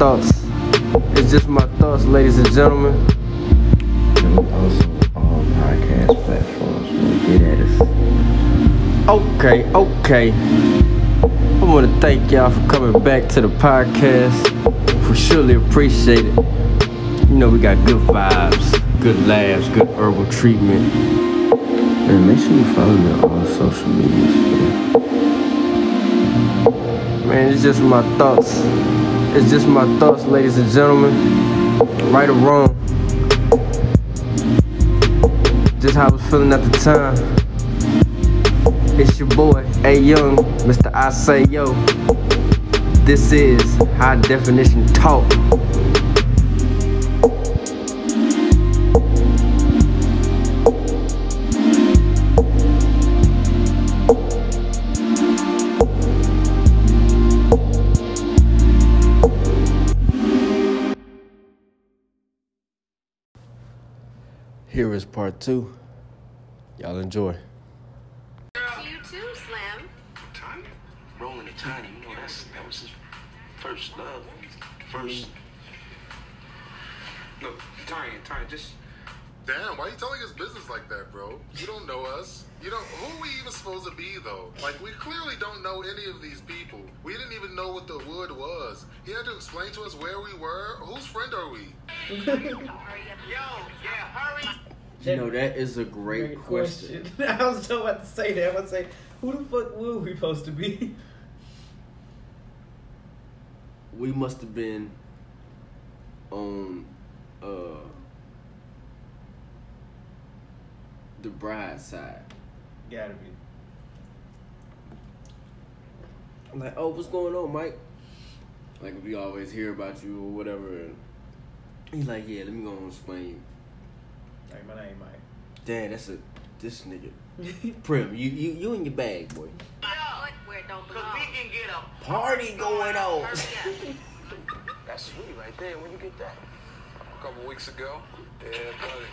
it's just my thoughts. It's just my thoughts, ladies and gentlemen. And we also all podcast platforms. Get at us. Okay, okay. I want to thank y'all for coming back to the podcast. We surely appreciate it. You know, we got good vibes, good laughs, good herbal treatment. And make sure you follow me on all social medias, man. Man, it's just my thoughts. It's just my thoughts, ladies and gentlemen. Right or wrong. Just how I was feeling at the time. It's your boy, A Young, Mr. I Say Yo. This is High Definition Talk. Part two. Y'all enjoy. You too, Slim. Tiny? Rolling a tiny, you know, that's that was his first love. First. Look, Tiny, Tiny, just Damn, why are you telling us business like that, bro? You don't know us. You don't. Who are we even supposed to be, though? Like, we clearly don't know any of these people. We didn't even know what the wood was. He had to explain to us where we were. Whose friend are we? yo, yeah, hurry. You know, that is a great, question. I was so about to say that. I was say, who the fuck were we supposed to be? We must have been on uh the bride side. Gotta be. I'm like, oh, what's going on, Mike? Like, we always hear about you or whatever. And he's like, yeah, let me go and explain. Like my name, Mike. Damn, that's a this nigga. Prim, you you you in your bag, boy. Where don't Cause belong. we can get a Party going on. That's sweet right there. When you get that? a couple weeks ago. Yeah, buddy.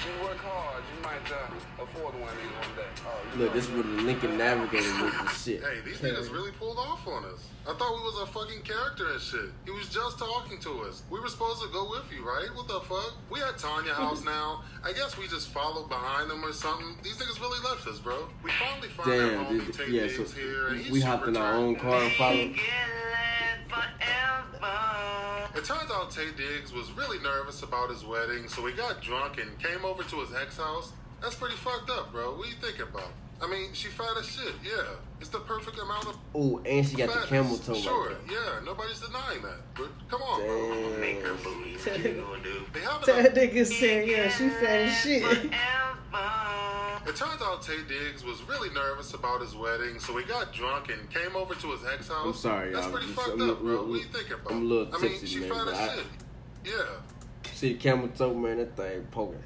You work hard, might uh, afford one of these one day. Oh, you Look, this is what the Lincoln Navigator was and shit. Hey, these niggas really pulled off on us. I thought we was a fucking character and shit. He was just talking to us. We were supposed to go with you, right? What the fuck? We at Tanya house now. I guess we just followed behind them or something. These niggas really left us, bro. We finally found our Damn, homie dude, Tate yeah. So here, and we hopped in our own car and followed. It turns out Taye Diggs was really nervous about his wedding, so he got drunk and came over to his ex house. That's pretty fucked up, bro. What are you thinking about? I mean, she fat as shit, yeah. It's the perfect amount of Oh, and she got the camel toe. Sure, Like yeah. Nobody's denying that. But come on, that. bro. Make her Damn. believe what you gonna do. They have That enough. nigga said, yeah, she fat as shit. It turns out Taye Diggs was really nervous about his wedding, so he got drunk and came over to his ex house. I'm sorry, That's y'all. pretty Just- fucked I'm up, a- bro. I'm What are you thinking about? I'm a little I mean, tipsy, she man, fat but as I- shit. Yeah. See the camel toe, man. That thing poking.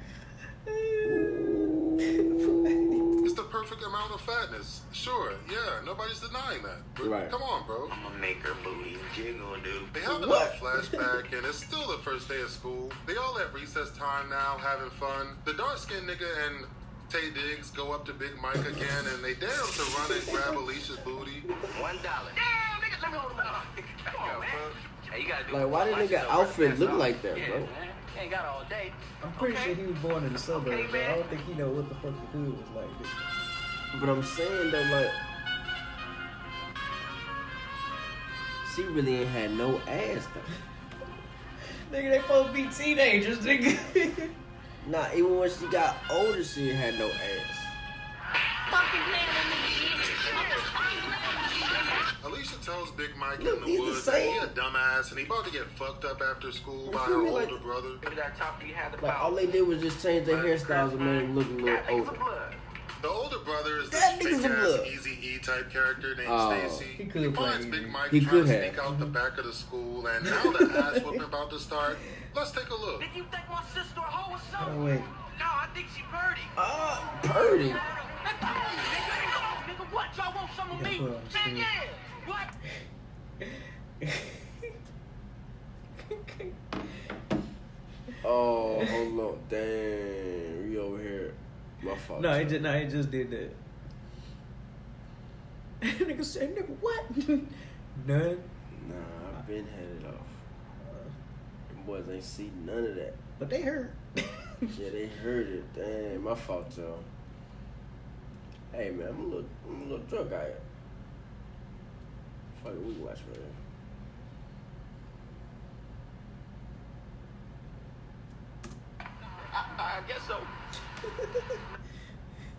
It's the perfect amount of fatness. Sure, yeah, nobody's denying that. But Right. come on, bro. I'm gonna make her believe what you gonna do. They have another flashback, and it's still the first day of school. They all at recess time now, having fun. The dark skinned nigga and Taye Diggs go up to Big Mike again, and they dare him to run and grab Alicia's booty. One dollar. Damn, nigga, let me hold him up. Come on, man. Hey, you gotta do Like, why did watch nigga yourself, outfit look all. like that, yeah, bro? Man. Ain't got all day. I'm pretty Okay. sure he was born in the suburbs. Okay, but I don't think he know what the fuck the hood was like. But I'm saying though, like, she really ain't had no ass though. Nigga, they supposed to be teenagers, nigga. Nah, even when she got older, she had no ass. Alicia tells Big Mike Look, in the he's the woods that he a dumbass and he about to get fucked up after school by her me? older Like- brother. Maybe that top you had the Like, all they did was just change their hairstyles and made them look a little older. The older brother is That this nigga's fake a ass. Eazy E type character named Oh. Stacy. He could play finds Big Mike He trying could to have. sneak out the back of the school, and now the ass whooping about to start. Let's take a look. Did you think my sister a hoe or Oh, something? wait. No, I think she purdy. Oh, Purdy. Nigga, what? Y'all want some of me? Man, yeah. What? Oh, hold on. Damn. We over here. My fault. no, he son. just, no, he just did that. nigga said, nigga, what? None. Nah, I've been had it off. Uh. Them boys ain't see none of that. But they heard. Yeah, they heard it. Damn, my fault, y'all. Hey man, I'm a little, I'm a little drunk out here. Fuck it, we watch man. I guess so.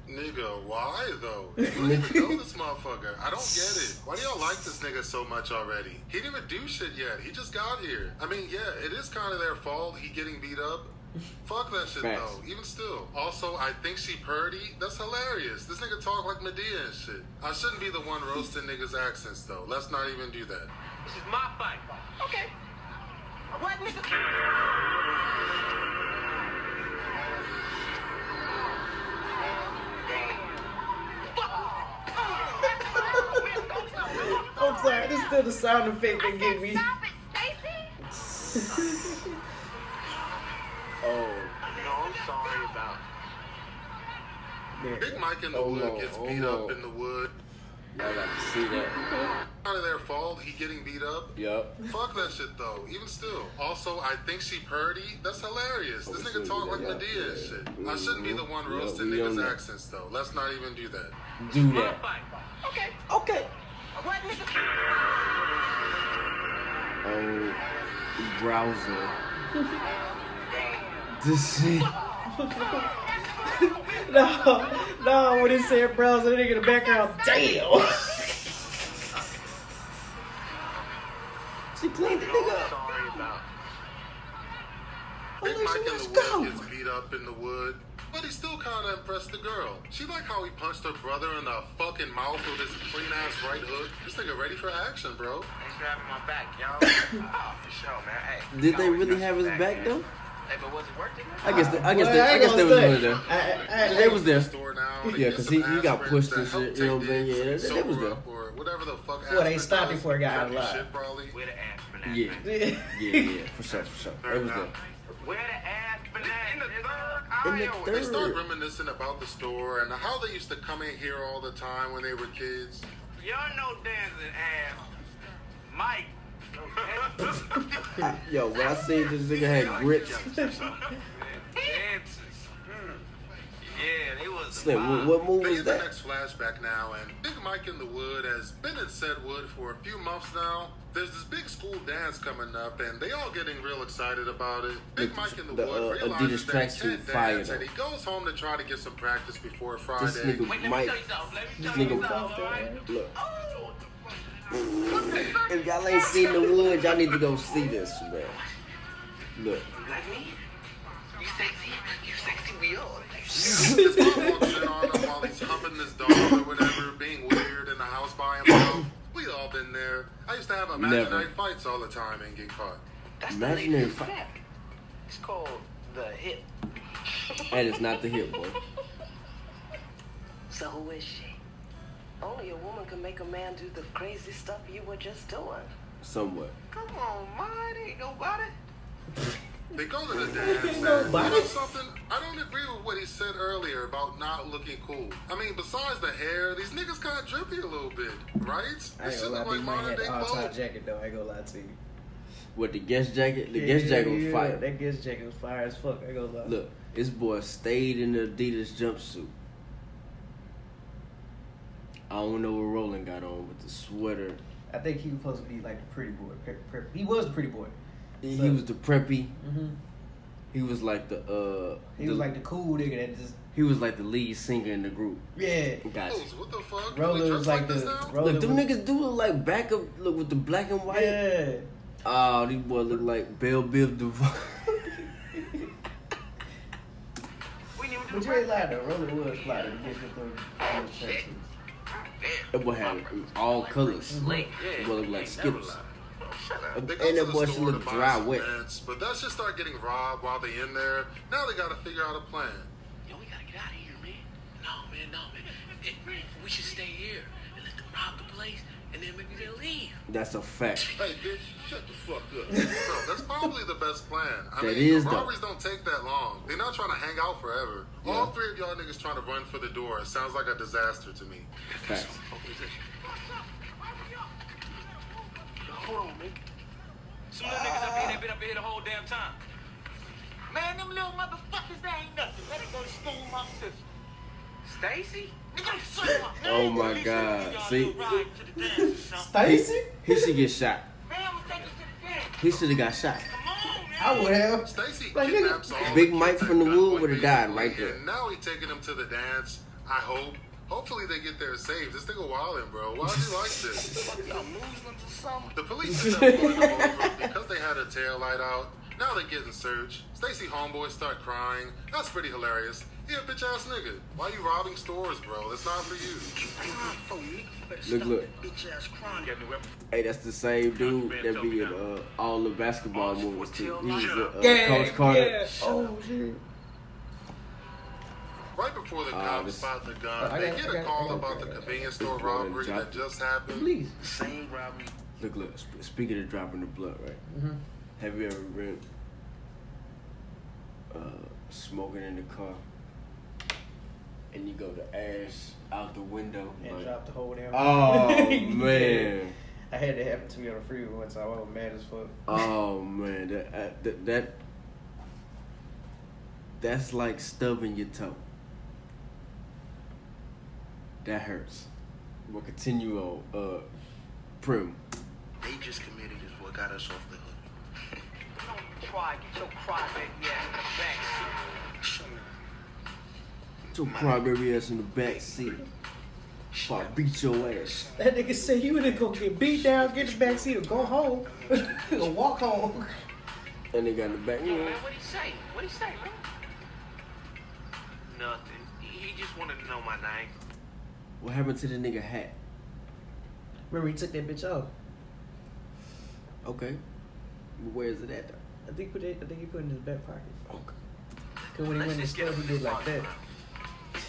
Nigga, why though? You don't even know this motherfucker. I don't get it. Why do y'all like this nigga so much already? He didn't even do shit yet. He just got here. I mean, yeah, it is kind of their fault. He getting beat up. Fuck that shit Facts. though. Even still. Also, I think she purdy. That's hilarious. This nigga talk like Madea and shit. I shouldn't be the one roasting niggas' accents though. Let's not even do that. This is my fight. Okay. What nigga? I'm sorry, this is still the sound effect that get me. Stop it, Stacy. Oh, No, I'm sorry about. Big Mike in the Hold wood on, gets hold beat on. up in the wood. y'all got to see that. Kind of their fault. He getting beat up. Yep. Fuck that shit though. Even still. Also, I think she purdy. That's hilarious. Oh, this Oh, nigga talk like yeah, Madea and yeah. shit. I mm, shouldn't be the one roasting Yeah, niggas' that. accents though. Let's not even do that. Do that. Okay. Okay. What nigga? Oh, browser. this shit. No, no, when it said browser, the nigga in the background, damn. she cleaned the nigga up. Sorry about. Big Alicia, Mike in let's the go. wood gets beat up in the wood. But he still kind of impressed the girl. She like how he punched her brother in the fucking mouth with his clean ass right hook. This nigga ready for action, bro. Thanks for having my back, y'all. oh, ah, for sure, man. Hey. Did they really have his back man. though? Hey, but was it worth it? I guess. They, I guess. Well, They, I ain't guess they was stunt. there. I, I, They was there. Store now and Yeah, because he- he got pushed to and shit, you know what I'm saying? Yeah, they- they was there. up, Or whatever the fuck. Well, they stopped does. before it got out of line. Shit. Where the aspirin at, Yeah. Yeah, yeah, for sure, for sure. It was there. Where the aspirin at? In the third In the aisle. third- They start reminiscing about the store and how they used to come in here all the time when they were kids. Y'all know dancing ass. Mike. Yo, when I seen this nigga had grits, Dances. Yeah, they was Slim, vibe. what, what move They was get the next flashback now, and Big Mike in the Wood has been in said wood for a few months now. There's this big school dance coming up, and they all getting real excited about it. Big The- Mike in the, the, Wood uh, realizes Adidas that he can't dance, though. and he goes home to try to get some practice before Friday. This nigga Wait, let Mike, tell you something. Let me this nigga, something, all right? look. If y'all ain't seen the wood, y'all need to go see this, man. Look. You Like me? You sexy? You sexy? We all. His mom walks in on him while he's humping this dog or whatever, being weird in the house by himself. We all been there. I used to have imaginary Never. fights all the time and get caught. That's Imaginary the fi- fact. It's called the hip. That is not the hip, boy. So who is she? Only a woman can make a man do the crazy stuff you were just doing. Somewhat. Come on, man. Ain't nobody. They go to the dance. and, you know something? I don't agree with what he said earlier about not looking cool. I mean, besides the hair, these niggas kind of drippy a little bit, right? I This ain't shit gonna lie, look like Big Mike had all time jacket though. I ain't gonna lie to you. With the guest jacket, the guest jacket was Yeah, fire. That guest jacket was fire as fuck. I ain't gonna lie. Look, this boy stayed in the Adidas jumpsuit. I don't know what Roland got on with the sweater. I think he was supposed to be like the pretty boy. Pre- pre- he was the pretty boy. He, So- he was the preppy. hmm He was like the uh. He the- was like the cool nigga that just he was like the lead singer in the group. yeah. Gotcha. What the fuck? Roller was dress like the now? Roller Look, them was, niggas do look like back up. Look with the black and white. Yeah. Oh, these boys look like Bell Biv DeVoe. We didn't But the you ain't rap. lying though. Roller was fly. The bitch with them them shirts. that boy had all colors. Slick. Yeah. That boy look like Ain't Skittles. Lied. Shut up. And They go to that the boy look dry some wet. mints, but that should start getting robbed while they in there. Now they gotta figure out a plan. Yo, we gotta get out of here, man. No, man, no, man. It, we should stay here and let them rob the place, and then maybe they'll leave. That's a fact. Hey, bitch, shut the fuck up. Bro, that's probably the best plan. I That mean, is, though. robberies don't take that long. They're not trying to hang out forever. All three of y'all niggas trying to run for the door. It sounds like a disaster to me. Facts. Hold on, man. Some little niggas up here, they been up here the whole damn time. Man, them little motherfuckers, they ain't nothing. Let it go to school, my sister. Stacy? Nigga, say my Oh my God. See? a little ride to the dance or something. Stacy? He should get shot. Man, I'm taking to the dance. He should have got shot. Come on, man. I would have. Stacy Like, nigga, Big Mike from the at Wood would've died right there. And now he taking him to the dance. I hope. Hopefully they get there safe. This nigga wildin', bro. Why'd you like this? Y'all Muslims or something? The police ended up pulling them over because they had a tail light out. Now they getting searched. Stacy homeboys start crying. That's pretty hilarious. Yeah, bitch ass nigga. Why you robbing stores, bro? That's not for you. Nigga, you better Look, look. bitch ass crying. Hey, that's the same dude that be in uh, all the basketball movies too. He was uh, Yeah, Coach Carter. yeah. Oh, shit. Right before the Ah, cops this- spot the gun, they got- get a got- call got- about the convenience store This robbery dropped that just happened. Please. Same robbery. Look, look. Sp- speaking of dropping the blood, right? Mm-hmm. Have you ever been uh, smoking in the car and you go to ash out the window? And like- drop the whole damn. oh man. I had that happen to me on the freeway once. I was mad as fuck. Oh man, that, uh, that that that's like stubbing your toe. That hurts. We'll continue on. Uh, Prim. They just committed is what got us off the hook. Don't try. Get your crybaby ass in the back seat. Put your crybaby ass in the back seat. Before I beat your ass. That nigga said he would go get beat down, get the back seat, or go home, or walk home. And they got in the back. Man, what'd he say? What'd he say, man? Nothing. He he just wanted to know my name. What happened to the nigga hat? Remember he took that bitch off. Okay. But where is it at though? I think put it. I think he put it in his back pocket. Okay. Cause when he went in the store, he did like that.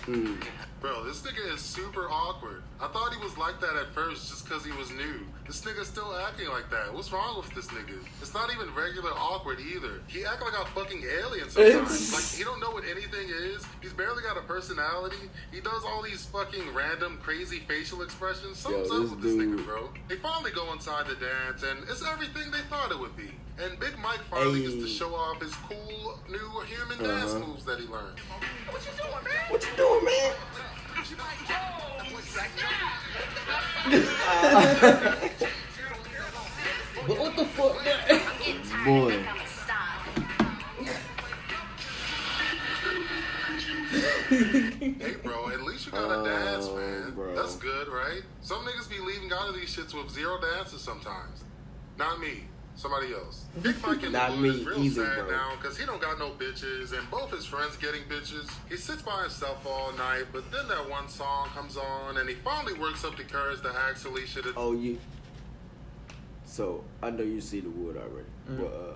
Mm. Bro, this nigga is super awkward. I thought he was like that at first just because he was new. This nigga's still acting like that. What's wrong with this nigga? It's not even regular awkward either. He act like a fucking alien sometimes. like he don't know what anything is. He's barely got a personality. He does all these fucking random crazy facial expressions. Something's Yo, up this with this dude- nigga, bro. They finally go inside the dance and it's everything they thought it would be. And Big Mike finally gets to show off his cool new human dance Uh-huh. moves that he learned. What you doing, man? What you doing, man? But what the fuck? man? Boy. Hey, bro, at least you got a Oh, dance, man. bro. That's good, right? Some niggas be leaving out of these shits with zero dances sometimes. Not me. Somebody else. Big Mike in the Not mood me is real either, sad bro. now because he don't got no bitches and both his friends getting bitches. He sits by himself all night, but then that one song comes on and he finally works up the courage to ask Alicia to Oh, you. So I know you see the wood already, but uh,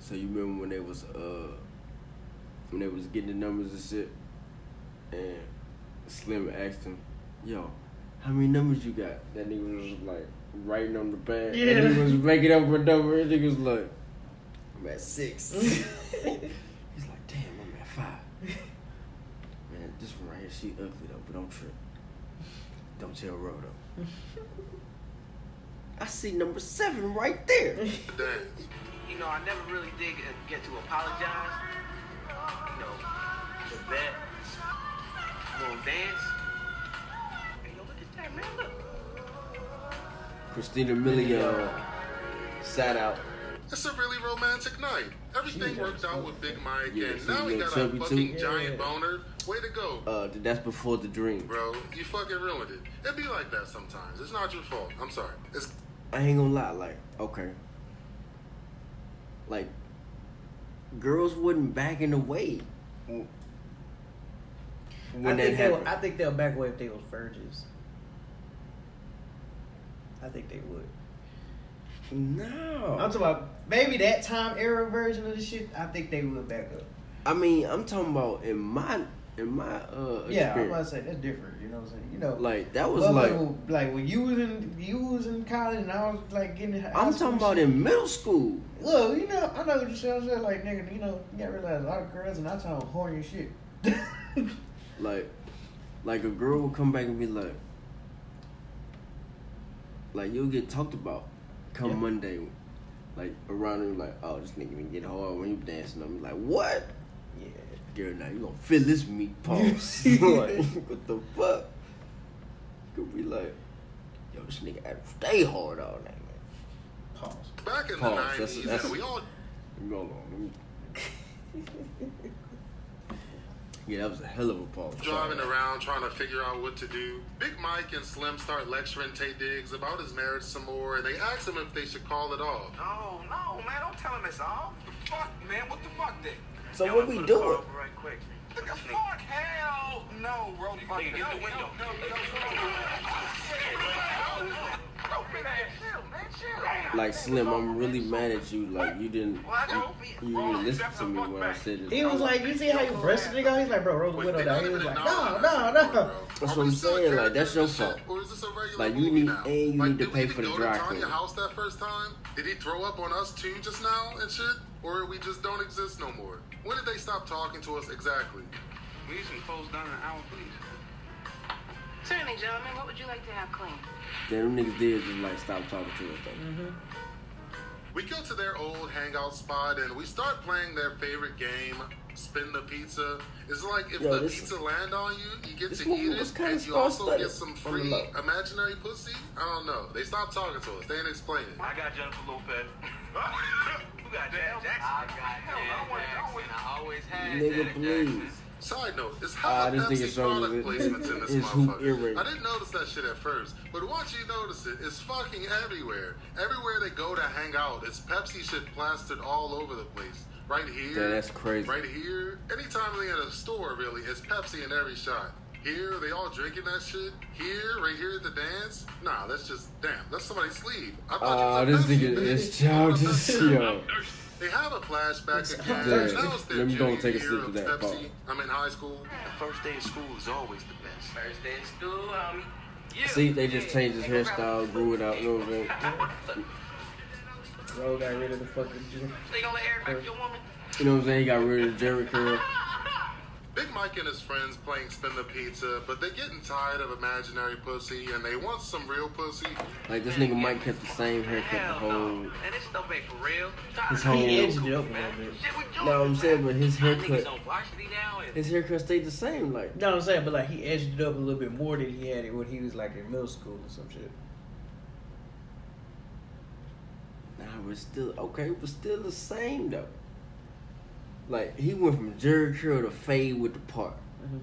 so you remember when they was uh, when they was getting the numbers and shit, and Slim asked him, "Yo, how many numbers you got?" That nigga was like writing on the pad, Yeah. and he was making up a number. And nigga was like, "I'm at six. He's like, "Damn, I'm at five. Man, this one right here, she ugly though, but don't trip. Don't tell Rodo. I see number seven right there. You know, I never really did get, get to apologize. You know, for that. Little dance. Hey, yo, look at that, man. Look. Christina Milian sat out. It's a really romantic night. Everything She worked out with Big Mike, Yeah, and now a he got a fucking too. giant boner. Way to go. Uh, that's before the dream. Bro, you fucking ruined it. It be like that sometimes. It's not your fault. I'm sorry. It's I ain't gonna lie, like, okay. Like, girls wasn't backing away when I that think they'll. happened. I think they'll back away if they was virgins. I think they would. no. I'm talking about maybe that time era version of the shit. I think they would back up. I mean, I'm talking about in my in my uh Yeah, I'm experience. about to say that's different. You know what I'm saying? You know, like that was like will- like when you was in you was in college and I was like getting. high I'm talking about shit. in middle school. Look, you know, I know what you said. I said like nigga, you know, you gotta realize a lot of girls and I talking horny shit. Like, like a girl will come back and be like, like you'll get talked about come Yeah. Monday, like around him, like, oh, this nigga been getting hard when you dancing. I'm like, what? Yeah. Girl, now you gonna feel this meat pause. like, what the fuck? You could be like, yo, this nigga had to stay hard all night, man. Pause. Back in Pause. the That's- 90s, we all Let me Hold on. Let me... yeah, that was a hell of a pause. driving around trying to figure out what to do. Big Mike and Slim start lecturing Taye Diggs about his marriage some more, and they ask him if they should call it off. No, no, man, don't tell him it's off. The Fuck, man, what the fuck then? So Yo, what let's we put the car doing? over Right quick. Nigga, fuck, hell no, Brody. Fuck, Nigga, get yo, the window. yo, yo, yo, yo. Bro, man, chill, man, chill. Like Slim, I'm really mad at you. Like you didn't, you, you didn't listen to me when I said this. He was like, you see how you pressed the nigga? He's like, bro, roll the Wait, window they down. He was like, no, no, no. That's what we I'm saying, like, that's your fault. shit, Or is this a regular Like, you need- now? and you need to pay for the go dry to Tanya cleaning. house that first time? Did he throw up on us too just now and shit? Or we just don't exist no more? When did they stop talking to us exactly? We usually close down an hour, please. Certainly, gentlemen. What would you like to have clean? Damn, them niggas did just like stop talking to us though. Mm-hmm. We go to their old hangout spot and we start playing their favorite game, Spin the Pizza. It's like if Yo, the this- pizza land on you, you get to eat was it, and you also star-studded get some free imaginary pussy. I don't know. They stopped talking to us. They ain't explaining. I got Jennifer Lopez. Who got Janet Jackson? I got Janet Jackson. I always had Nigga, Janet Jackson. Side note, it's hella this Pepsi product me placements in this his motherfucker. I didn't notice that shit at first, but once you notice it, it's fucking everywhere. Everywhere they go to hang out, it's Pepsi shit plastered all over the place. Right here. Yeah, that's crazy. Right here. Anytime they in a store, really, it's Pepsi in every shot. Here, they all drinking that shit. Here, right here at the dance. Nah, that's just damn. That's somebody's sleeve. I thought Ah, you was this a Pepsi nigga is childish, yo. They have a flashback again. Damn. Now it's their Let me go junior and take a sip of of that, Pepsi. Paul. I'm in high school. The first day of school is always the best. First day of school, um, homie. Yeah. See, they just changed his hairstyle, grew it out, you know what I'm saying? Bro got rid of the fucking. They gonna let Eric back your woman? You know what I'm saying? He got rid of Jheri curl. Big Mike and his friends playing spin the pizza, but they're getting tired of imaginary pussy and they want some real pussy. Like this nigga Mike kept the same haircut the Hell whole. no. Man, this stuff ain't for real. His whole- He edged it up a little bit. Shit, we doing, No, I'm saying, but his haircut, on varsity now and his haircut stayed the same. Like, You know what I'm saying? But like he edged it up a little bit more than he had it when he was like in middle school or some shit. nah, but still okay, but still the same though. Like he went from Jheri curl to fade with the part. Mhm.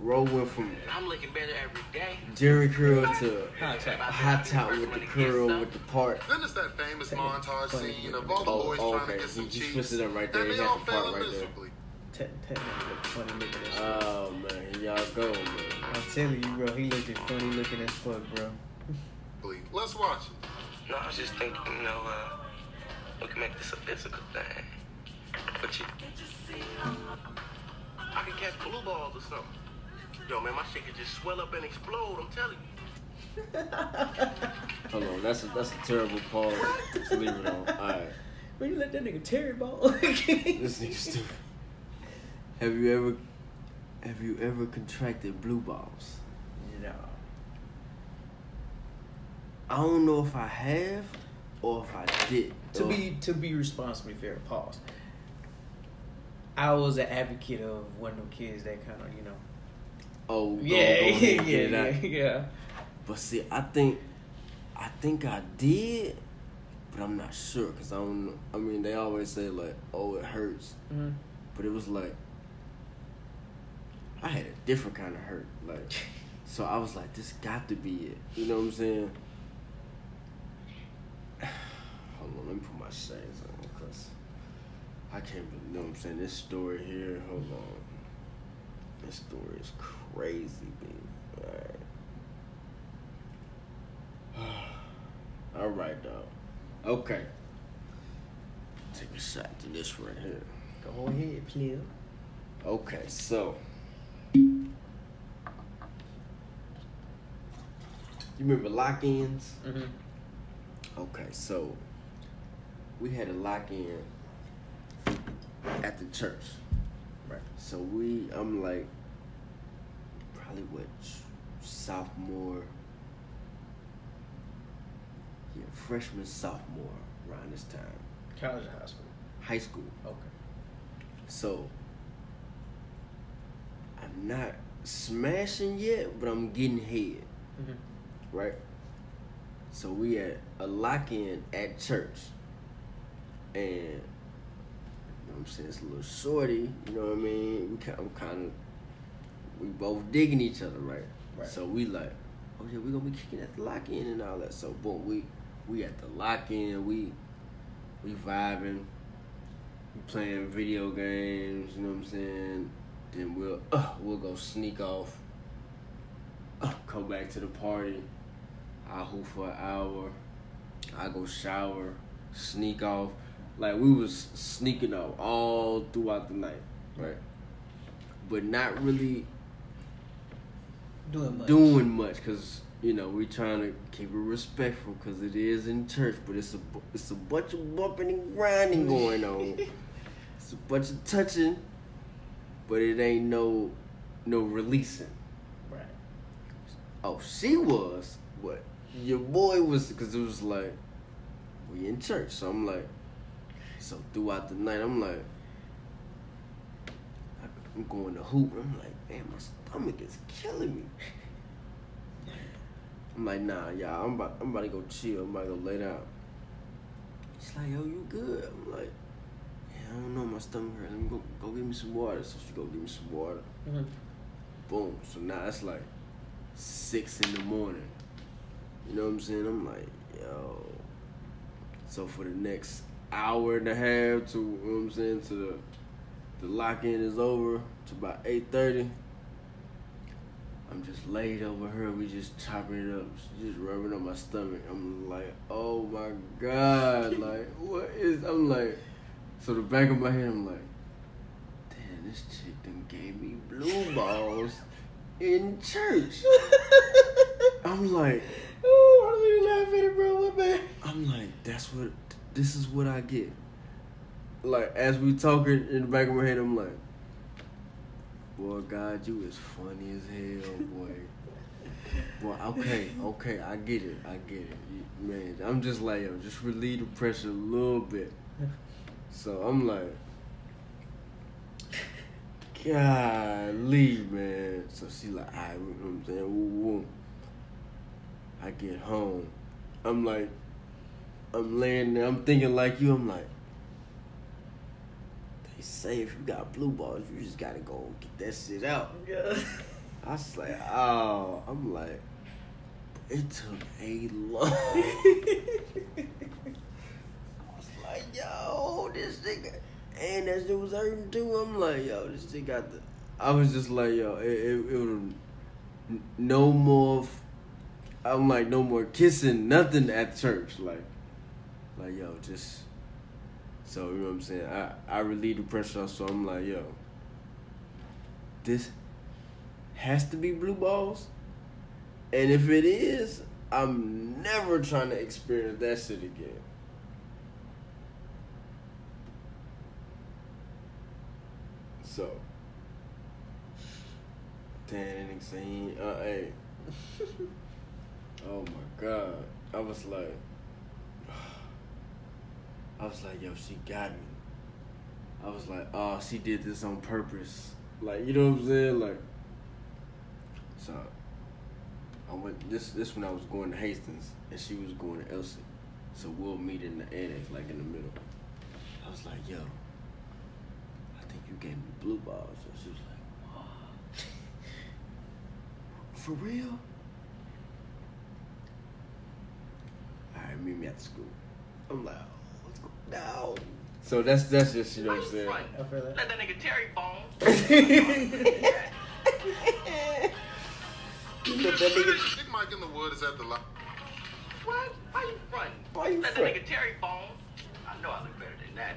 Ro went from I'm looking better every day. Jheri curl to Hot top. hot top with the curl with the part. Then it's that famous montage funny. scene of all the Oh, boys oh, trying to get some He- he cheeks. switched it up right there. And they all the part failing right there. miserably. Te- te- funny looking as fuck. Oh man, y'all go, man. I'm telling you, bro, he looking funny looking as fuck, bro. Let's watch it. No, I was just thinking, you know, uh, we can make this a physical thing. But you, I can catch blue balls or something. Yo, man, my shit could just swell up and explode. I'm telling you. Hold on, that's a, that's a terrible pause. Just leave it on. All right, When you let that nigga Terry ball. this nigga stupid. Have you ever, have you ever contracted blue balls? no. I don't know if I have or if I did. To be to be responsibly fair, pause. I was an advocate of one of them kids that kind of you know. oh, go, Yeah, go ahead, yeah, it yeah, yeah. But see, I think, I think I did, but I'm not sure because I don't. know. I mean, they always say like, "Oh, it hurts," Mhm. but it was like, I had a different kind of hurt. Like, so I was like, "This got to be it." You know what I'm saying? Hold on, let me put my shades on I can't. Really, you know what I'm saying? This story here. Hold on. This story is crazy, dude. Alright. All right, dog. Okay. Take a shot to this right here. Go ahead, player. Okay, so. You remember lock-ins? Mm-hmm. Okay, so we had a lock-in at the church. Right. So we, I'm like, probably what, sophomore, yeah, freshman, sophomore around this time. College or high school? High school. Okay. So I'm not smashing yet, but I'm getting head. Mhm. Right? So we at a lock in at church. And know I'm saying? It's a little shorty, you know what I mean? We kind I'm kind of we both digging each other, right? Right. So we like, oh yeah, we gonna be kicking at the lock in and all that. So boom, we we at the lock in, we we vibing, we playing video games, you know what I'm saying? Then we'll uh, we'll go sneak off, uh, come back to the party. I hoop for an hour. I go shower, sneak off. Like we was sneaking up all throughout the night, right? But not really Doing much. doing much because you know we trying to keep it respectful because it is in church, but it's a it's a bunch of bumping and grinding going on. it's a bunch of touching, but it ain't no no releasing. Right. Oh, she was, but your boy was because it was like we in church, so I'm like, so throughout the night I'm like, I'm going to hoop. I'm like, man, my stomach is killing me. I'm like, nah, y'all, I'm about, I'm about to go chill. I'm about to go lay down. She's like, yo, you good? I'm like, yeah, I don't know, my stomach hurt. Let me go, go get me some water. So she go get me some water. Mhm. Boom. So now it's like six in the morning. You know what I'm saying? I'm like, yo. So for the next hour and a half to, you know what I'm saying, to the the lock in is over to about 8.30. I'm just laid over her. We just chopping it up. She just rubbing on my stomach. I'm like, oh my God. like, what is, I'm like, so the back of my head, I'm like, damn, this chick done gave me blue balls in church. I'm like, Oh, why do you laugh at it, bro? What bad? I'm like, that's what, this is what I get. Like, as we talking in the back of my head, I'm like, boy, God, you is funny as hell, boy. Boy, okay, okay, I get it, I get it. Man, I'm just like, yo, just relieve the pressure a little bit. So I'm like, golly, man. So she like, all right, I'm saying? Woo, woo. I get home. I'm like, I'm laying there. I'm thinking like you. I'm like, they say if you got blue balls, you just gotta go get that shit out. Yeah. I was like, oh, I'm like, it took a long. I was like, yo, this nigga, and that shit was hurting too. I'm like, yo, this shit got the. I was just like, yo, it, it, it would no more. f- I'm like, no more kissing, nothing at church, like, like yo, just. So you know what I'm saying? I I relieve the pressure, so I'm like, yo, this has to be blue balls. And if it is, I'm never trying to experience that shit again. So, nigga say uh, hey. oh my god. I was like, I was like, yo, she got me. I was like, oh, she did this on purpose. Like, you know what I'm saying? Like, so I went this this when I was going to Hastings and she was going to Elsie. So we'll meet in the annex, like in the middle. I was like, yo, I think you gave me blue balls. And she was like? For real? Alright, meet me at the school. I'm like, let's go now. So that's that's just you know what I'm saying. front? I. Let that nigga Terry bone. Let that nigga Big Mike in the Wood is at the lock. What? Why you front? Why you Let front? that nigga Terry bone. I know I look better than that.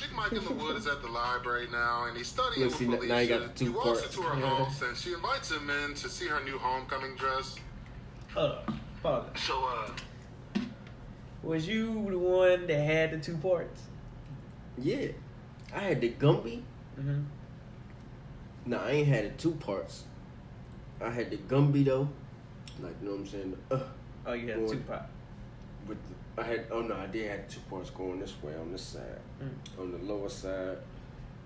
Big Mike in the Wood is at the library now, and he's studying Look, see, with now you Felicia. got the two he walks parts. into her Yeah. house, and she invites him in to see her new homecoming dress. Hold on. Pause. it. So, uh, Was you the one that had the two parts? Yeah. I had the Gumby. Mm-hmm. No, I ain't had it two parts. I had the Gumby though. Like you know what I'm saying? Uh, Oh, you had Going- Tupac. with the, I had oh no, I did have two parts going this way on this side, Mm. on the lower side,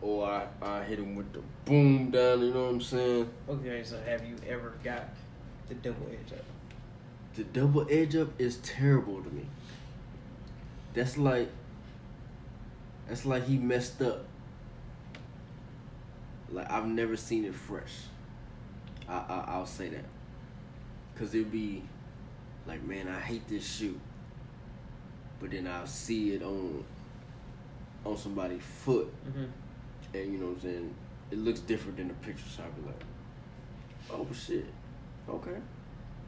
or I I hit him with the boom down. You know what I'm saying? Okay, so have you ever got the double edge up? The double edge up is terrible to me. That's like that's like he messed up. Like I've never seen it fresh. I, I I'll say that. Cause it'd be like, man, I hate this shoe. But then I'll see it on on somebody's foot Mm-hmm. and you know what I'm saying, it looks different than the picture, so I'll be like, oh shit, okay.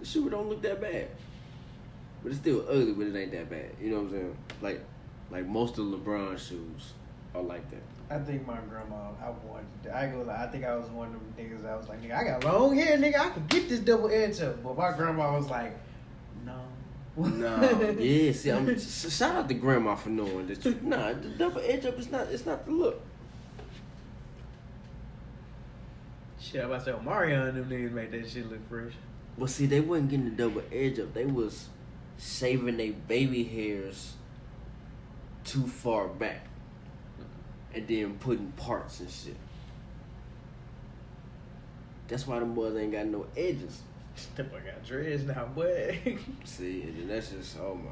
The shoe don't look that bad. But it's still ugly, but it ain't that bad. You know what I'm saying? Like like most of LeBron shoes are like that. I think my grandma, I wanted, I go like, I think I was one of them niggas. I was like, nigga, I got long hair, nigga. I could get this double edge up. But my grandma was like, no. No, yeah. See, I'm shout out to grandma for knowing this. Nah, the double edge up is not. It's not the look. Shit, I'm about to say, Mario and them niggas make that shit look fresh. But see, they wasn't getting the double edge up. They was shaving their baby hairs too far back, and then putting parts and shit. That's why the boys ain't got no edges. That boy got dreads now, boy. See, and then that's just oh my.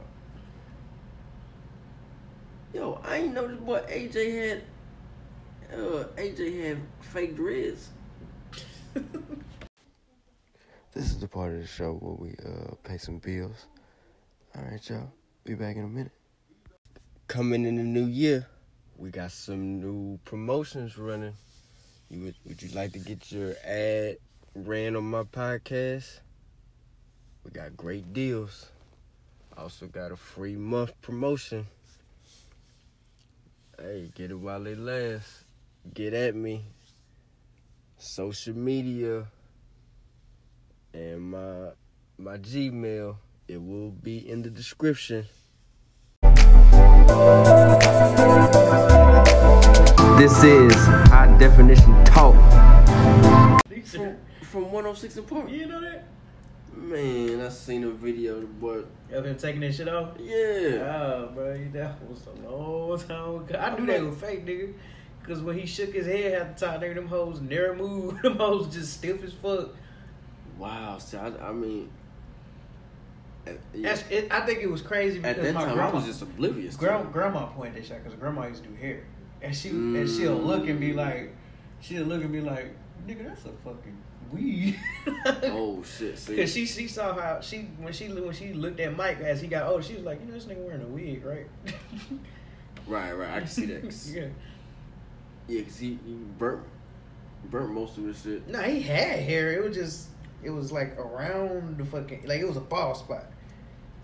Yo, I ain't know this boy AJ had. Uh, AJ had fake dreads. this is the part of the show where we uh pay some bills. All right, y'all. Be back in a minute. Coming in the new year, we got some new promotions running. You would, would you like to get your ad ran on my podcast? We got great deals. Also got a free month promotion. Hey, get it while it lasts. Get at me. Social media and my my Gmail. It will be in the description. This is high definition talk from, from 106 and Park. You know that? Man, I seen a video of the boy. Of him taking that shit off? Yeah. Oh, bro, that was a long time ago. I knew they were fake, nigga. Cause when he shook his head half the time, nigga, them hoes never moved. Them hoes just stiff as fuck. Wow. See, I, I mean, at, yeah. It. I think it was crazy because at that my time I grandma, was just oblivious. to grandma pointed that shit because grandma used to do hair, and she and she'll look and be Mm. like, she'll look and be like, nigga, that's a fucking weed. oh shit! See, Cause she she saw how she when she when she looked at Mike as he got older, she was like, you know, this nigga wearing a wig, right? right, right. I can see that. yeah. yeah, cause he, he burnt burnt most of his shit. No, he had hair. It was just it was like around the fucking like it was a bald spot.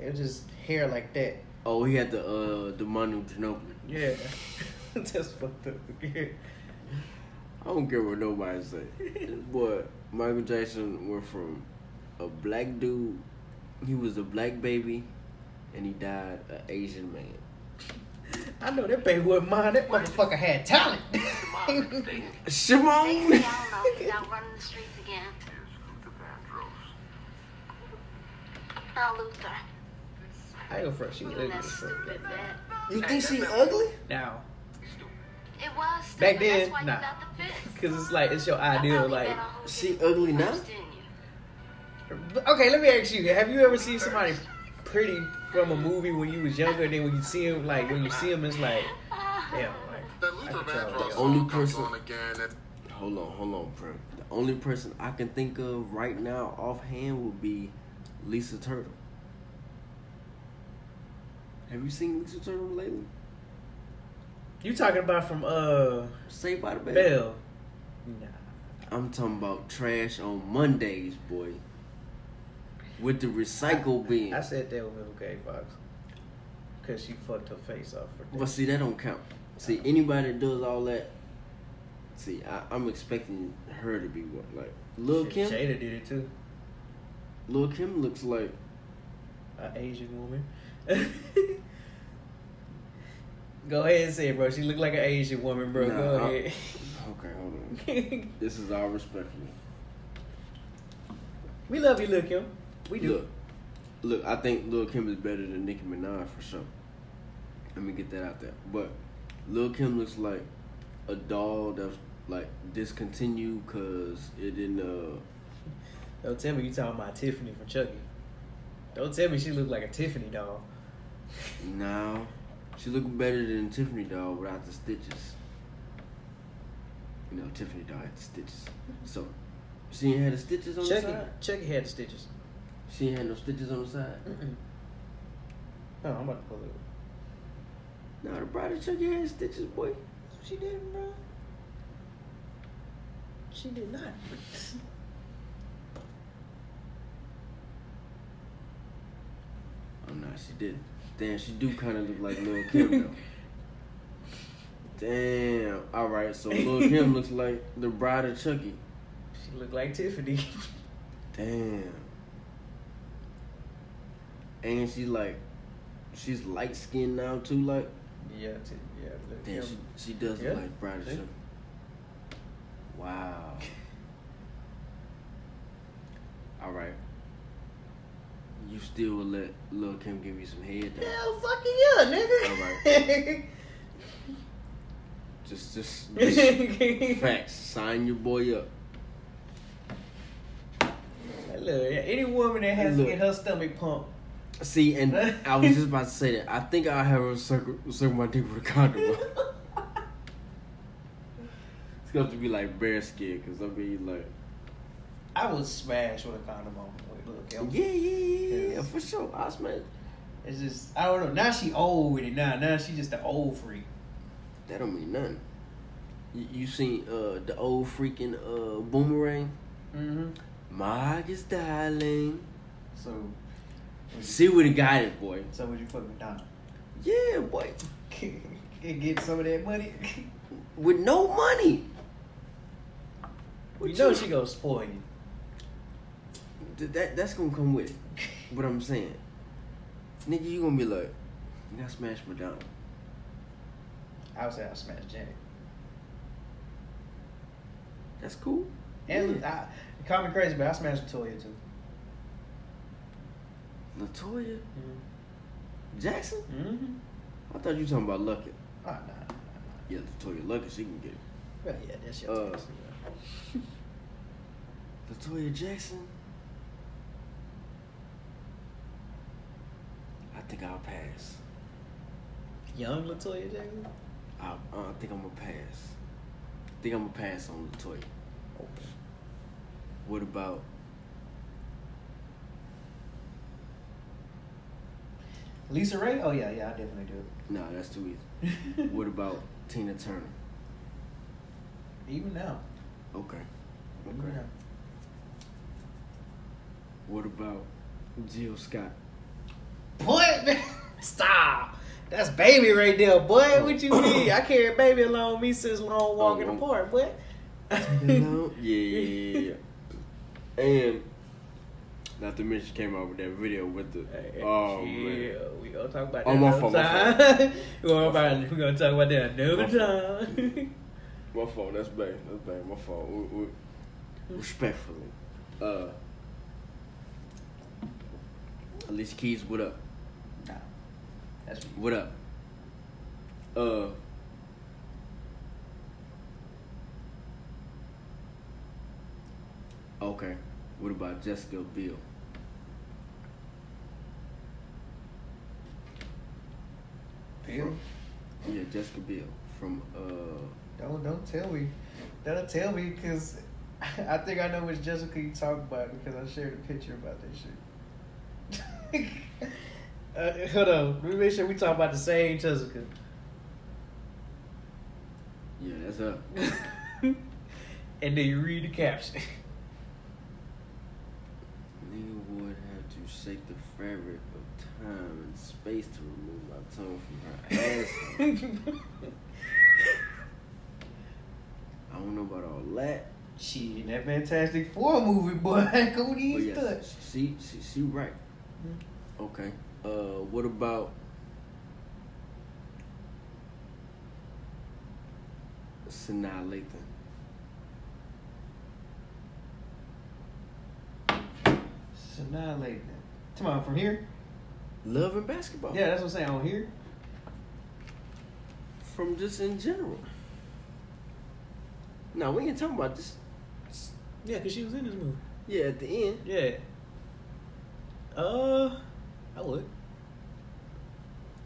It was just hair like that. Oh, he had the uh the Manu Ginobili. Yeah. That's fucked up. Yeah. I don't care what nobody say. This boy Michael Jackson went from a black dude. He was a black baby, and he died an Asian man. I know that baby wasn't mine. That motherfucker had talent. Shimon. Y'all know I ain't gonna. She you ugly that as fuck. stupid bet. You think she ugly? Now, It was stupid. back then, That's why nah. you the. Cause it's like it's your ideal. Like, She ugly now? okay, let me ask you: Have you ever seen somebody pretty from a movie when you was younger? Then when you see him, like when you see him, it's like, damn, like That I can tell. Vandross The only person- on again. And Hold on, hold on, bro. The only person I can think of right now offhand would be Lisa Turtle. Have you seen Lisa Turtle lately? You talking about from uh Saved by the Bell. Bell? Nah. I'm talking about trash on Mondays, boy. With the recycle bin. I said that with Michael Fox. Cause she fucked her face off for that. But see, that don't count. See, anybody that does all that, see, I, I'm expecting her to be what, like Lil Shit, Kim. Jada did it too. Lil Kim looks like An Asian woman. Go ahead and say it, bro. She looked like an Asian woman, bro. Nah, Go I- ahead. okay. Hold on. this is all respectful. we love you, Lil Kim. We do. Look, look, I think Lil Kim is better than Nicki Minaj for sure. Let me get that out there. But Lil Kim looks like a doll that's like discontinued because it didn't. Uh, Don't tell me you talking about Tiffany from Chucky. Don't tell me she looked like a Tiffany doll. No, she looked better than Tiffany doll without the stitches. You know, Tiffany doll had the stitches. So she ain't had the stitches on Chucky, the side. Chucky had the stitches. She ain't had no stitches on the side. Mm-mm. Oh, I'm about to pull it. No, the bride of Chucky had stitches, boy. She didn't, bro. She did not. Oh no, she didn't. Damn, she do kind of look like Lil Kim though. Damn. All right, so Lil Kim looks like the bride of Chucky. She look like Tiffany. Damn. And she like, she's light skinned now too. Like, yeah, t- yeah. damn, Kim- she, she does Yeah. look like bride of? Chucky. Wow. All right. You still will let Lil Kim give you some head though? Hell fucking yeah, nigga. Just, just, just facts. Sign your boy up. Look, any woman that has Look. to get her stomach pumped. See, and I was just about to say that. I think I'll have a circle, circle my dick with a condom. it's going to be like bear skin, because I mean, like, I would smash with a condom on. Look, yeah, yeah, yeah, yeah, yeah, for sure. I'll. It's just I don't know. Now she old with it. Now, now she just the old freak. That don't mean nothing. You, you seen uh, the old freaking uh, boomerang? Mm-hmm. Mark is darling. So, See what he got it, boy. so would you fuck McDonald? Yeah, boy. and get some of that money. With no money. you What know you- she gonna spoil you. Th- that that's gonna come with it. What I'm saying, nigga, you gonna be like, you got smash Madonna. I would say I smash Janet. That's cool. And I, call me crazy, but I smashed Latoya too. Latoya Jackson. Mm-hmm. I thought you were talking about Lucky. Oh, nah, nah, nah. Yeah, Latoya Lucky, she can get it. Well, yeah, that's your Uh. Latoya Jackson. Think I'll pass. Young Latoya Jackson. I, uh, I think I'm gonna pass. I think I'm gonna pass on Latoya. Okay. What about Lisa Ray? Oh yeah, yeah, I definitely do. No, that's too easy. what about Tina Turner? Even now. Okay. Okay. now. What about Jill Scott? Boy, stop. That's baby right there, boy. What you mean? I carry baby along with me since long walk in the Oh, park, boy. No? Yeah, yeah, yeah. And not to mention, came out with that video with the. Oh yeah, man. we gonna talk about that Oh, my another fault, my time. we gonna about we gonna talk about that another time. My fault. That's bad. That's bad. My fault. We, we, respectfully. Uh. Alicia Keys, what up? That's. What up? Uh. Okay. What about Jessica Biel? Bill, Yeah, Jessica Biel from uh. don't don't tell me. Don't tell me because I think I know which Jessica you talk about because I shared a picture about that shit. uh, hold on, let me make sure we talk about the same Jessica. Yeah, that's her. and then you read the caption. Nigga would have to shake the fabric of time and space to remove my tongue from her ass. I don't know about all that. Shit, that Fantastic Four movie, boy. These yes, she, she, she right. Okay. Uh, what about Sanaa Lathan? Sanaa Lathan. Come on, from here? Love and basketball. Yeah, that's what I'm saying. On here? From just in general. No, we ain't talking about this. Yeah, because she was in this movie. Yeah, at the end. Yeah. Uh, I would.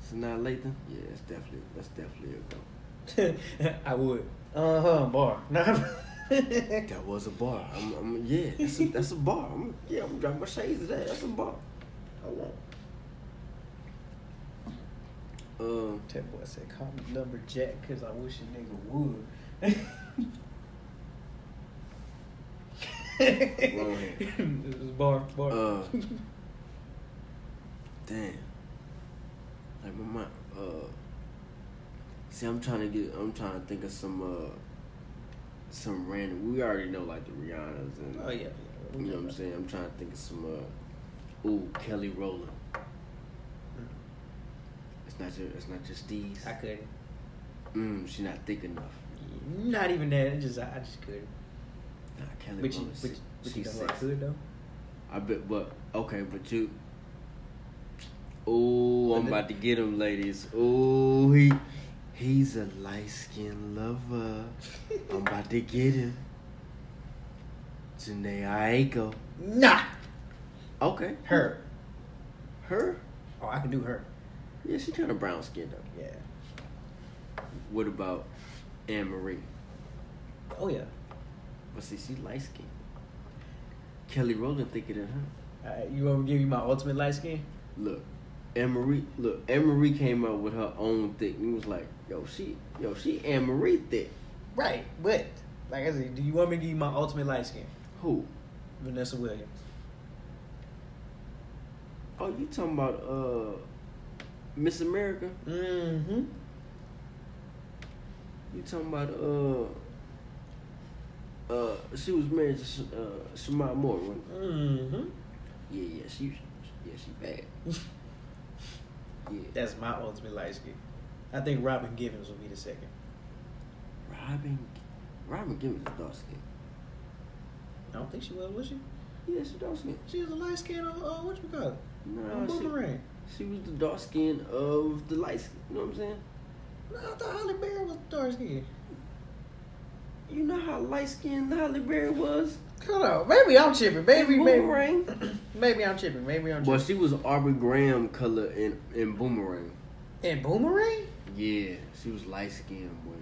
Sanaa Lathan. Yeah, that's definitely that's definitely a go. I would. Uh huh, bar. That was a bar. I'm, I'm yeah, that's a, that's a bar. I'm, yeah, I'm dropping my shades of that. That's a bar. Hold on. Um, That boy said, call me lumberjack because I wish a nigga would. bar, bar. uh, damn. Like my mind. Uh, see, I'm trying to get. I'm trying to think of some. Uh, some random. We already know like the Rihannas and. oh, yeah. yeah. You know what I'm saying? I'm trying to think of some. Uh, ooh, Kelly Rowland. It's not your. It's not just these. I couldn't. Mm, she not thick enough. Not even that. It just I just couldn't. Nah, Kelly But you, Rowland. but, but you she's know I sexy. could though? I bet, but okay, but you. Oh, I'm about to get him, ladies. Oh, he, he's a light skinned lover. I'm about to get him. Jhené Aiko. Nah. Okay, Her. her. Oh, I can do her. Yeah, she kind of brown skinned though. Yeah. What about Anne Marie? Oh yeah. But see, she light skinned. Kelly Rowland thicker than her. Alright, you want me to give you my ultimate light skin? Look, Anne Marie. Look, Anne Marie came up with her own thick. And he was like, "Yo, she, yo, she Anne Marie thick." Right, but like I said, do you want me to give you my ultimate light skin? Who? Vanessa Williams. Oh, you talking about uh, Miss America? Mm-hmm. You talking about uh, uh, she was married to uh, Shemar Moore, right? Mm-hmm. Yeah, yeah, she, yeah, she bad. Yeah, That's my ultimate light skin. I think Robin Givens will be the second. Robin, Robin Givens is dark skin. I don't think she was, was she? Yeah, she dark skin. She was a light skin of uh, what you call it? On she, Boomerang. she was the dark skin of the light skin. You know what I'm saying? No, I thought Halle Berry was dark skin. You know how light skinned Halle Berry was? Hold on, maybe I'm tripping. Maybe, maybe, Boomerang. maybe I'm tripping. Maybe I'm Well, tripping. she was Aubrey Graham color in, in Boomerang. In Boomerang? Yeah, she was light skinned boy.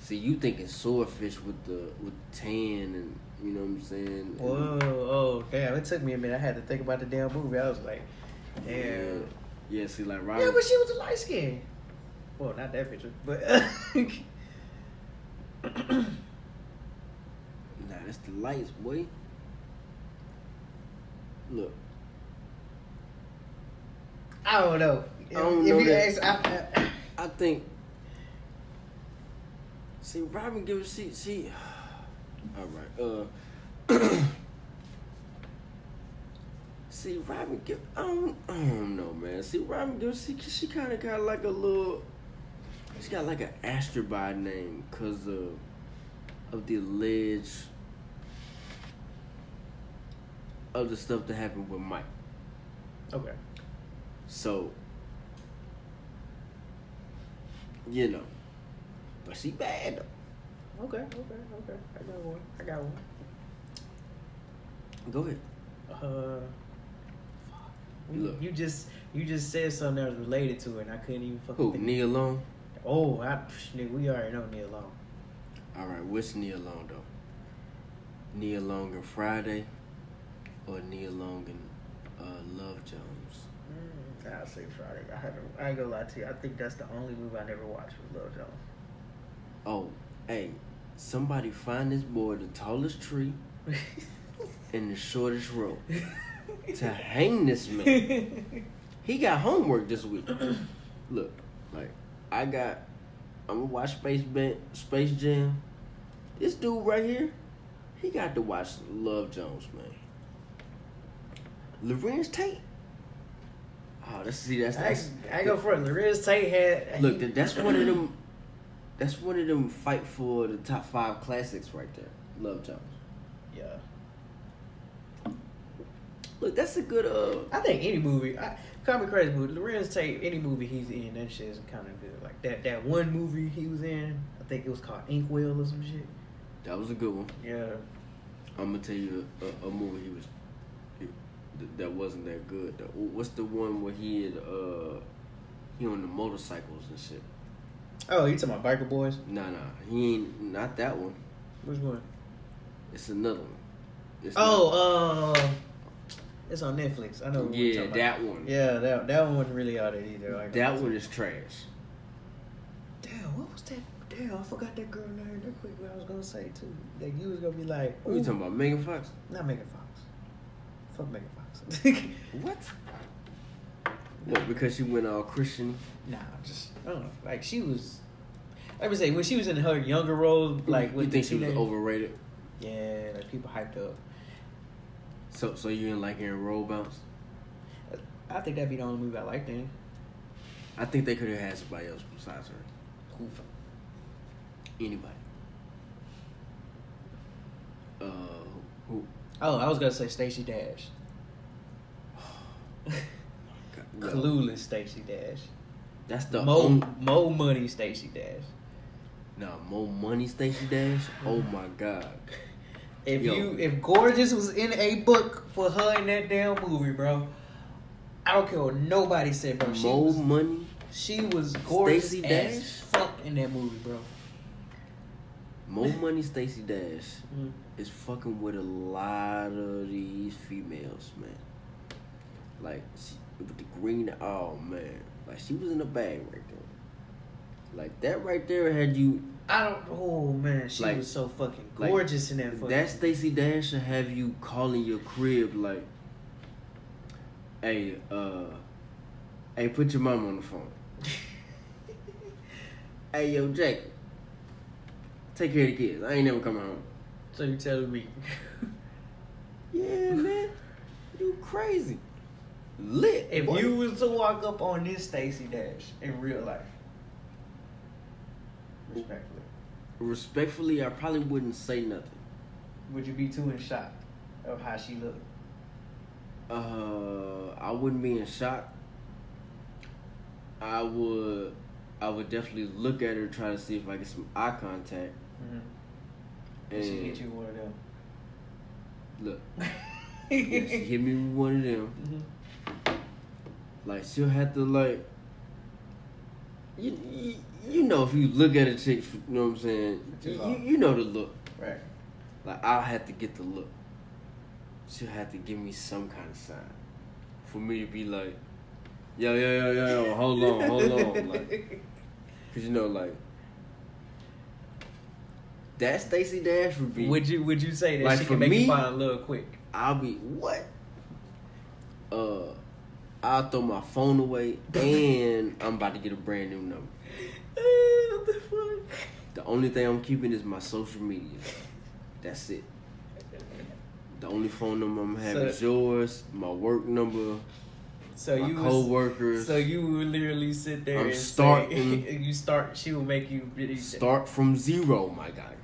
See, you thinking swordfish with the with the tan and you know what I'm saying? Whoa, oh damn! It took me a minute. I had to think about the damn movie. I was like, Yeah, damn. yeah. yeah See, like Yeah, but she was a light skin. Well, not that picture, but Nah, that's the lights, boy. Look, I don't know. I don't if know you that. ask, I, I, I think. See, Robin Givens, see, see. All right, uh. see, Robin Givens, I don't, I don't know, man. See, Robin Givens, she, she kind of got like a little. She got like an astrobot name because of of the alleged of the stuff that happened with Mike. okay. So, you know, but she bad though. Okay, okay, okay. I got one. I got one. Go ahead. Uh, you, you just you just said something that was related to it, and I couldn't even fucking Who? think. Nia Long? Oh, I, nigga, we already know Nia Long. All right, which Nia Long though? Nia Long and Friday, or Nia Long and uh, Love Jones? Mm, I'll say Friday. I, haven't, I ain't gonna lie to you. I think that's the only movie I never watched was Love Jones. Oh, hey, somebody find this boy the tallest tree and the shortest rope to hang this man. He got homework this week. Look, like I got, I'm gonna watch Space Ban- Space Jam. This dude right here, he got to watch Love Jones, man. Larenz Tate. Oh, that's see, that's I, that's. I ain't go for it. Larenz Tate had Look, that- that's one of them. That's one of them fight for the top five classics right there. Love Jones. Yeah. Look, that's a good uh. I think any movie, I, call me crazy movie. Larenz Tate, any movie he's in, that shit is kind of good. Like that that one movie he was in, I think it was called Inkwell or some shit. That was a good one. Yeah. I'm gonna tell you a, a, a movie he was th- that wasn't that good. Though. What's the one where he had uh he on the motorcycles and shit? Oh, you talking about Biker Boys? Nah, nah, he ain't not that one. Which one? It's another one. It's Oh, uh, it's on Netflix. I know. what you're yeah, that about. one. Yeah, that that one wasn't really out there either. Like, That one is trash. Damn, what was that? Damn, I forgot that girl name. Real quick, what I was gonna say too. That you was gonna be like, What you talking about, Megan Fox? Not Megan Fox. Fuck Megan Fox. What? What? Because she went all Christian. nah, just I don't know. Like she was. Let me say when she was in her younger role, like you think she was teenage- overrated? Yeah, like people hyped up. So, so you didn't like hearing roll bounce? I think that'd be the only movie I like then. I think they could have had somebody else besides her. Who? Anybody. Uh, who? Oh, I was gonna say Stacey Dash. Clueless Stacey Dash. That's the Mo only. Mo Money Stacey Dash. Nah, Mo money, Stacey Dash. Oh my god. If Yo. you if Gorgeous was in a book for her in that damn movie, bro, I don't care what nobody said, bro. She More was money. she was gorgeous Stacey as Dash? fuck in that movie, bro. Mo money, Stacey Dash Mm. is fucking with a lot of these females, man. Like she, with the green. Oh man, like she was in the bag right there. Like that right there had you. I don't. Oh man, she Like- was so fucking like, gorgeous in that fucking. That Stacey Dash should have you calling your crib like, "Hey, uh, hey, put your mom on the phone. hey, yo, Jacob, take care of the kids. I ain't never coming home." so you telling me? Yeah, man, you crazy, lit. if boy. you was to walk up on this Stacey Dash in real life, respectfully, respectfully, I probably wouldn't say nothing. would you be too in shock of how she looked? Uh, I wouldn't be in shock. I would, I would definitely look at her, try to see if I get some eye contact. Mm-hmm. And she hit you one of them. look, yeah, she hit me with one of them. Mhm. Like she'll have to like, you, you, you know, if you look at a chick, you know what I'm saying. You, you know the look. Right. Like I'll have to get the look. She'll have to give me some kind of sign for me to be like, yo, yo, yo, yo, yo, hold on, hold on, like, cause you know, like, that Stacey Dash would be. Would you would you say that Like, she can make me- you find love quick? I'll be what? Uh, I'll throw my phone away, and I'm about to get a brand new number. Uh, what the fuck? The only thing I'm keeping is my social media. That's it. The only phone number I'm having So- is yours, my work number, So my you was, coworkers. so you would literally sit there I'm and starting- say, you start. She will make you really start from zero, my guy.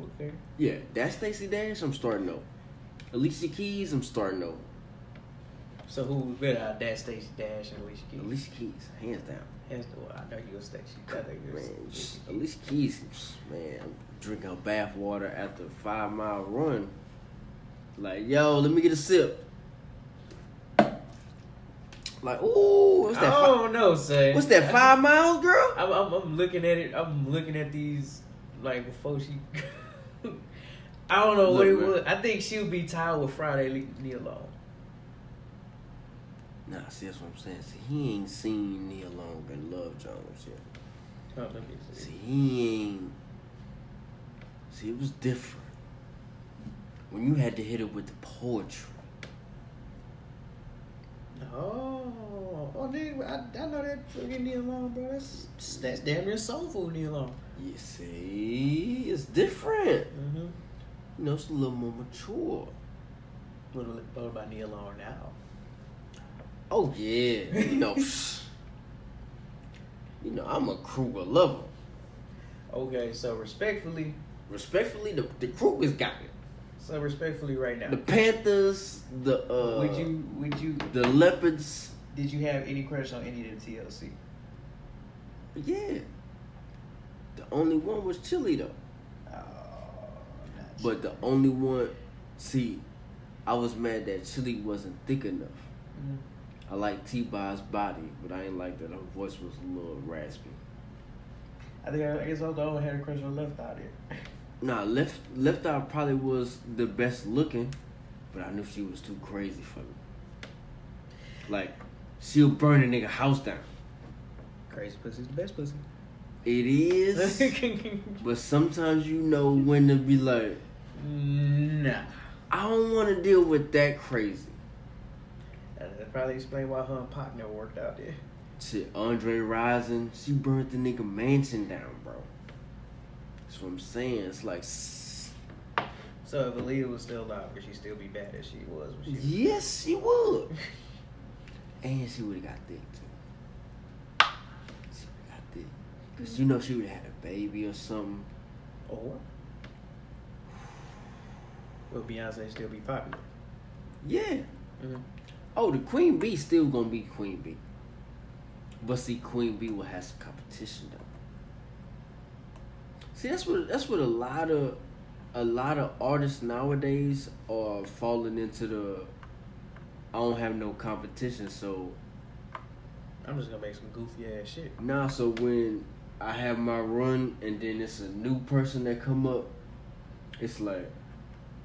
Okay. Yeah, that's Stacey Dash. I'm starting over. Alicia Keys. I'm starting over. So who was better out that Stacey Dash and Alicia Keys? Alicia Keys, hands down. Hands down. I know you a Stacey. I know you a Man. Alicia Keys, man, I'm drinking bath water after a five mile run. Like, yo, let me get a sip. Like, ooh, what's I that? Fi- don't know, say. what's that? Five miles, girl? I'm, I'm, I'm looking at it. I'm looking at these like before she. I don't know what it man. was. I think she'll be tired with Friday Le- Nia Long. Nah, see, that's what I'm saying. See, he ain't seen Nia Long and Love Jones yet. Oh, let me see. See, he ain't. See, it was different. When you had to hit it with the poetry. Oh, oh, nigga, I, I know that fucking Nia Long, bro. That's that's damn near soulful Nia Long. You see, it's different. Mm-hmm. You know, it's a little more mature. What, what about Nia Long now? Oh yeah, you know, you know, I'm a Kruger lover. Okay, so respectfully, Respectfully, the the Krugers got it. So respectfully, right now, The Panthers, the uh, would you would you the Leopards. did you have any crush on any of the TLC? Yeah. The only one was Chili though. Oh, But the only one, see, I was mad that Chili wasn't thick enough. Mhm. I like T-Boz's body, but I ain't like that her voice was a little raspy. I think I, guess I was the only one who a crush on Left Eye there. Nah, left left eye probably was the best looking, but I knew she was too crazy for me. Like, she'll burn a nigga house down. Crazy pussy's the best pussy. It is, but sometimes you know when to be like, nah. I don't want to deal with that crazy. That probably explain why her and Pac never worked out there. Shit, Andre Rison, she burnt the nigga mansion down, bro. That's what I'm saying. It's like, So if Aaliyah was still alive, would she still be bad as she was when she was? yes, she would. And she would have got thick too. She would have got thick. Cause you know she would have had a baby or something. Or will Beyonce still be popular? Yeah. Mhm. Oh, the Queen Bee still gonna be Queen Bee. But see, Queen Bee will have some competition though. See, that's what that's what a lot of a lot of artists nowadays are falling into the. I don't have no competition, so I'm just gonna make some goofy ass shit. Nah, so when I have my run and then it's a new person that come up, it's like,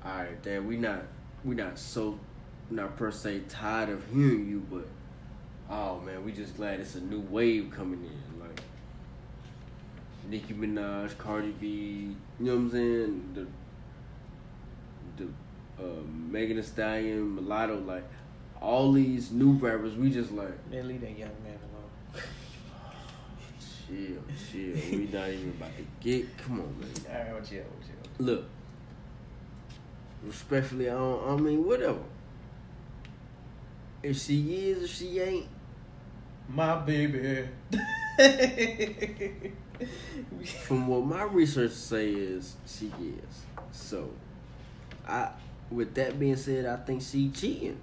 all right, damn, we not we not so not per se tired of hearing you, but oh man, we just glad it's a new wave coming in. Like Nicki Minaj, Cardi B, you know what I'm saying? The the uh, Megan Thee Stallion, Mulatto, like all these new rappers, we just like Man, leave that young man alone. Chill, chill. we not even about to get. Come on, man. All right, what you? Look, respectfully, I don't. I mean, whatever. If she is, if she ain't, My baby. from what my research says, she is. So, I. With that being said, I think she cheating.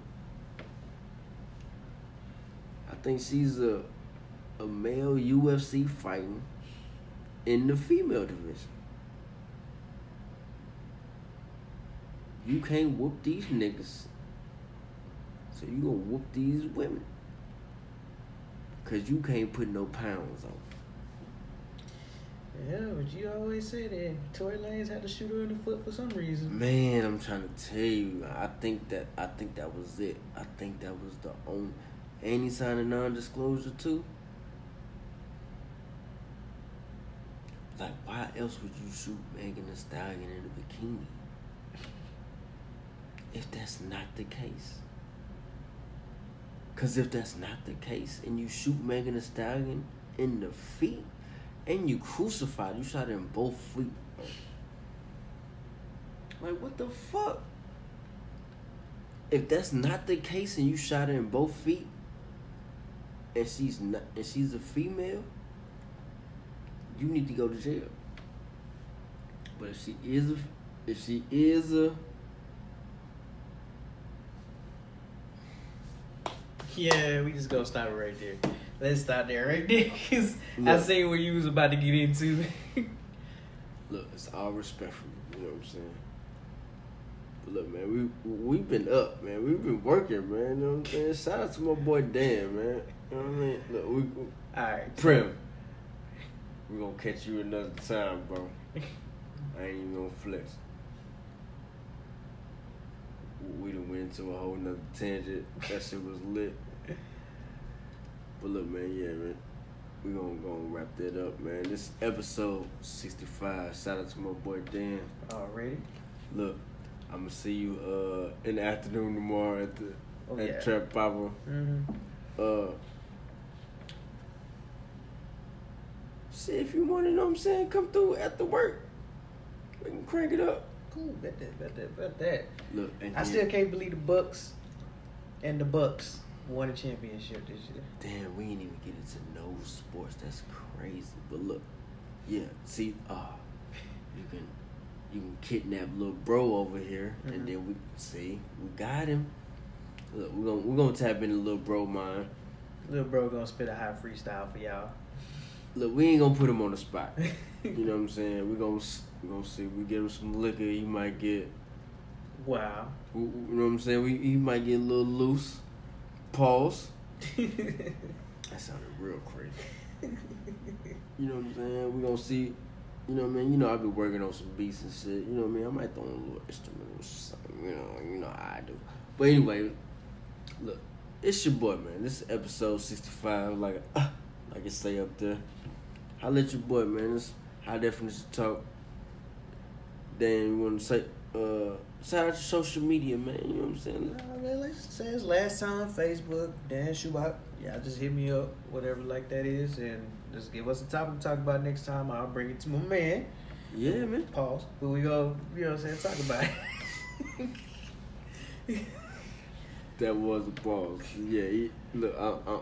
I think she's a a male UFC fighting in the female division. You can't whoop these niggas. So you gonna whoop these women. Cause you can't put no pounds on. yeah, but you always say that Tory Lanez had to shoot her in the foot for some reason. Man, I'm trying to tell you, I think that I think that was it. I think that was the only and he signed a non disclosure too. Like why else would you shoot Megan Thee Stallion in a bikini? If that's not the case. Cause if that's not the case and you shoot Megan Thee Stallion in the feet and you crucified, you shot her in both feet. Like what the fuck? If that's not the case and you shot her in both feet and she's not and she's a female, you need to go to jail. But if she is a if she is a Yeah, we just gonna stop it right there. Let's stop there right there, cause I Look. see what you was about to get into. look, it's all respectful, you know what I'm saying? But look, man, we we've been up, man. We've been working, man. You know what I'm saying? Shout out to my boy Dan, man. You know what I mean? Look, we, we All right, Prim. We gonna catch you another time, bro. I ain't even gonna flex. We done went into a whole nother tangent. That shit was lit. But look, man, yeah, man. We gonna go and wrap that up, man. This episode 65. Shout out to my boy Dan. already. Look, I'm gonna see you uh in the afternoon tomorrow at the Oh, at yeah. Trap Papa. Mm-hmm. Uh, shit, if you want to know what I'm saying, come through after work. We can crank it up. Cool, bet that, bet that, bet that. Look, and I then- still can't believe the Bucks and the Bucks won a championship this year. Damn, we ain't even get into no sports. That's crazy. But look, yeah, see, uh, you can you can kidnap little bro over here, Mhm. and then we see we got him. Look, we're gonna we're gonna tap into little bro mind. Little bro gonna spit a high freestyle for y'all. Look, we ain't gonna put him on the spot. you know what I'm saying? We're gonna s- we gonna see. We get him some liquor. He might get. Wow. You know what I'm saying? We he might get a little loose. Pause. That sounded real crazy. You know what I'm saying? We're gonna see. You know what I mean? You know I've been working on some beats and shit. You know what I mean? I might throw in a little instrument or something. You know, you know how I do. But anyway, look, it's your boy, man. This is episode 65. Like, uh, like it say up there. I let your boy, man. This high definition talk. Then you want to say, uh, your social media, man. You know what I'm saying? Nah, man, like I said, last time Facebook, Dan Schubach. Yeah, just hit me up, whatever like that is, and just give us a topic to talk about next time. I'll bring it to my man. Yeah, man. Pause. But we go, you know what I'm saying, talk about it. That was a pause. Yeah, he, look, I, I,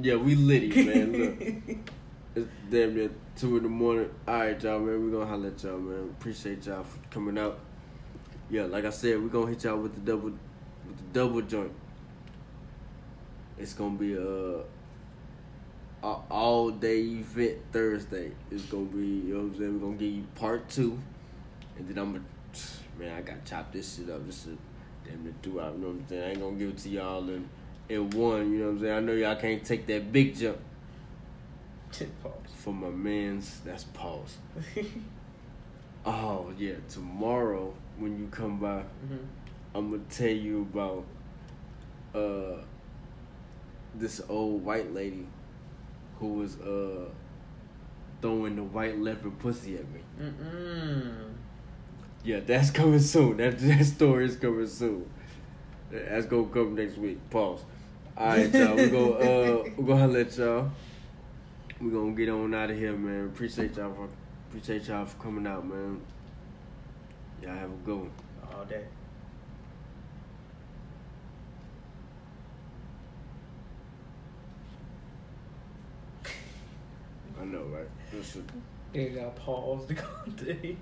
yeah, we litty, man. Look, it's damn near two in the morning. All right, y'all, man. We're gonna holler at y'all, man. Appreciate y'all for coming out. Yeah, like I said, we're gonna hit y'all with the double, with the double joint. It's gonna be a, a all day event Thursday. It's gonna be, you know what I'm saying. We're gonna give you part two, and then I'm gonna, man, I gotta chop this shit up. This shit damn near two out. You know what I'm saying? I ain't gonna give it to y'all in in one. You know what I'm saying? I know y'all can't take that big jump Pause. for my man's. That's pause. Oh yeah, tomorrow when you come by, Mhm. I'm gonna tell you about uh this old white lady who was uh throwing the white leopard pussy at me. Mm-mm. Yeah, that's coming soon. That that story is coming soon. That's gonna come next week. Pause. All right, y'all. We go. Uh, we gonna let y'all. We gonna get on out of here, man. Appreciate y'all for appreciate y'all for coming out, man. Y'all have a good one. All day. I know, right? This shit- They got paused to go today.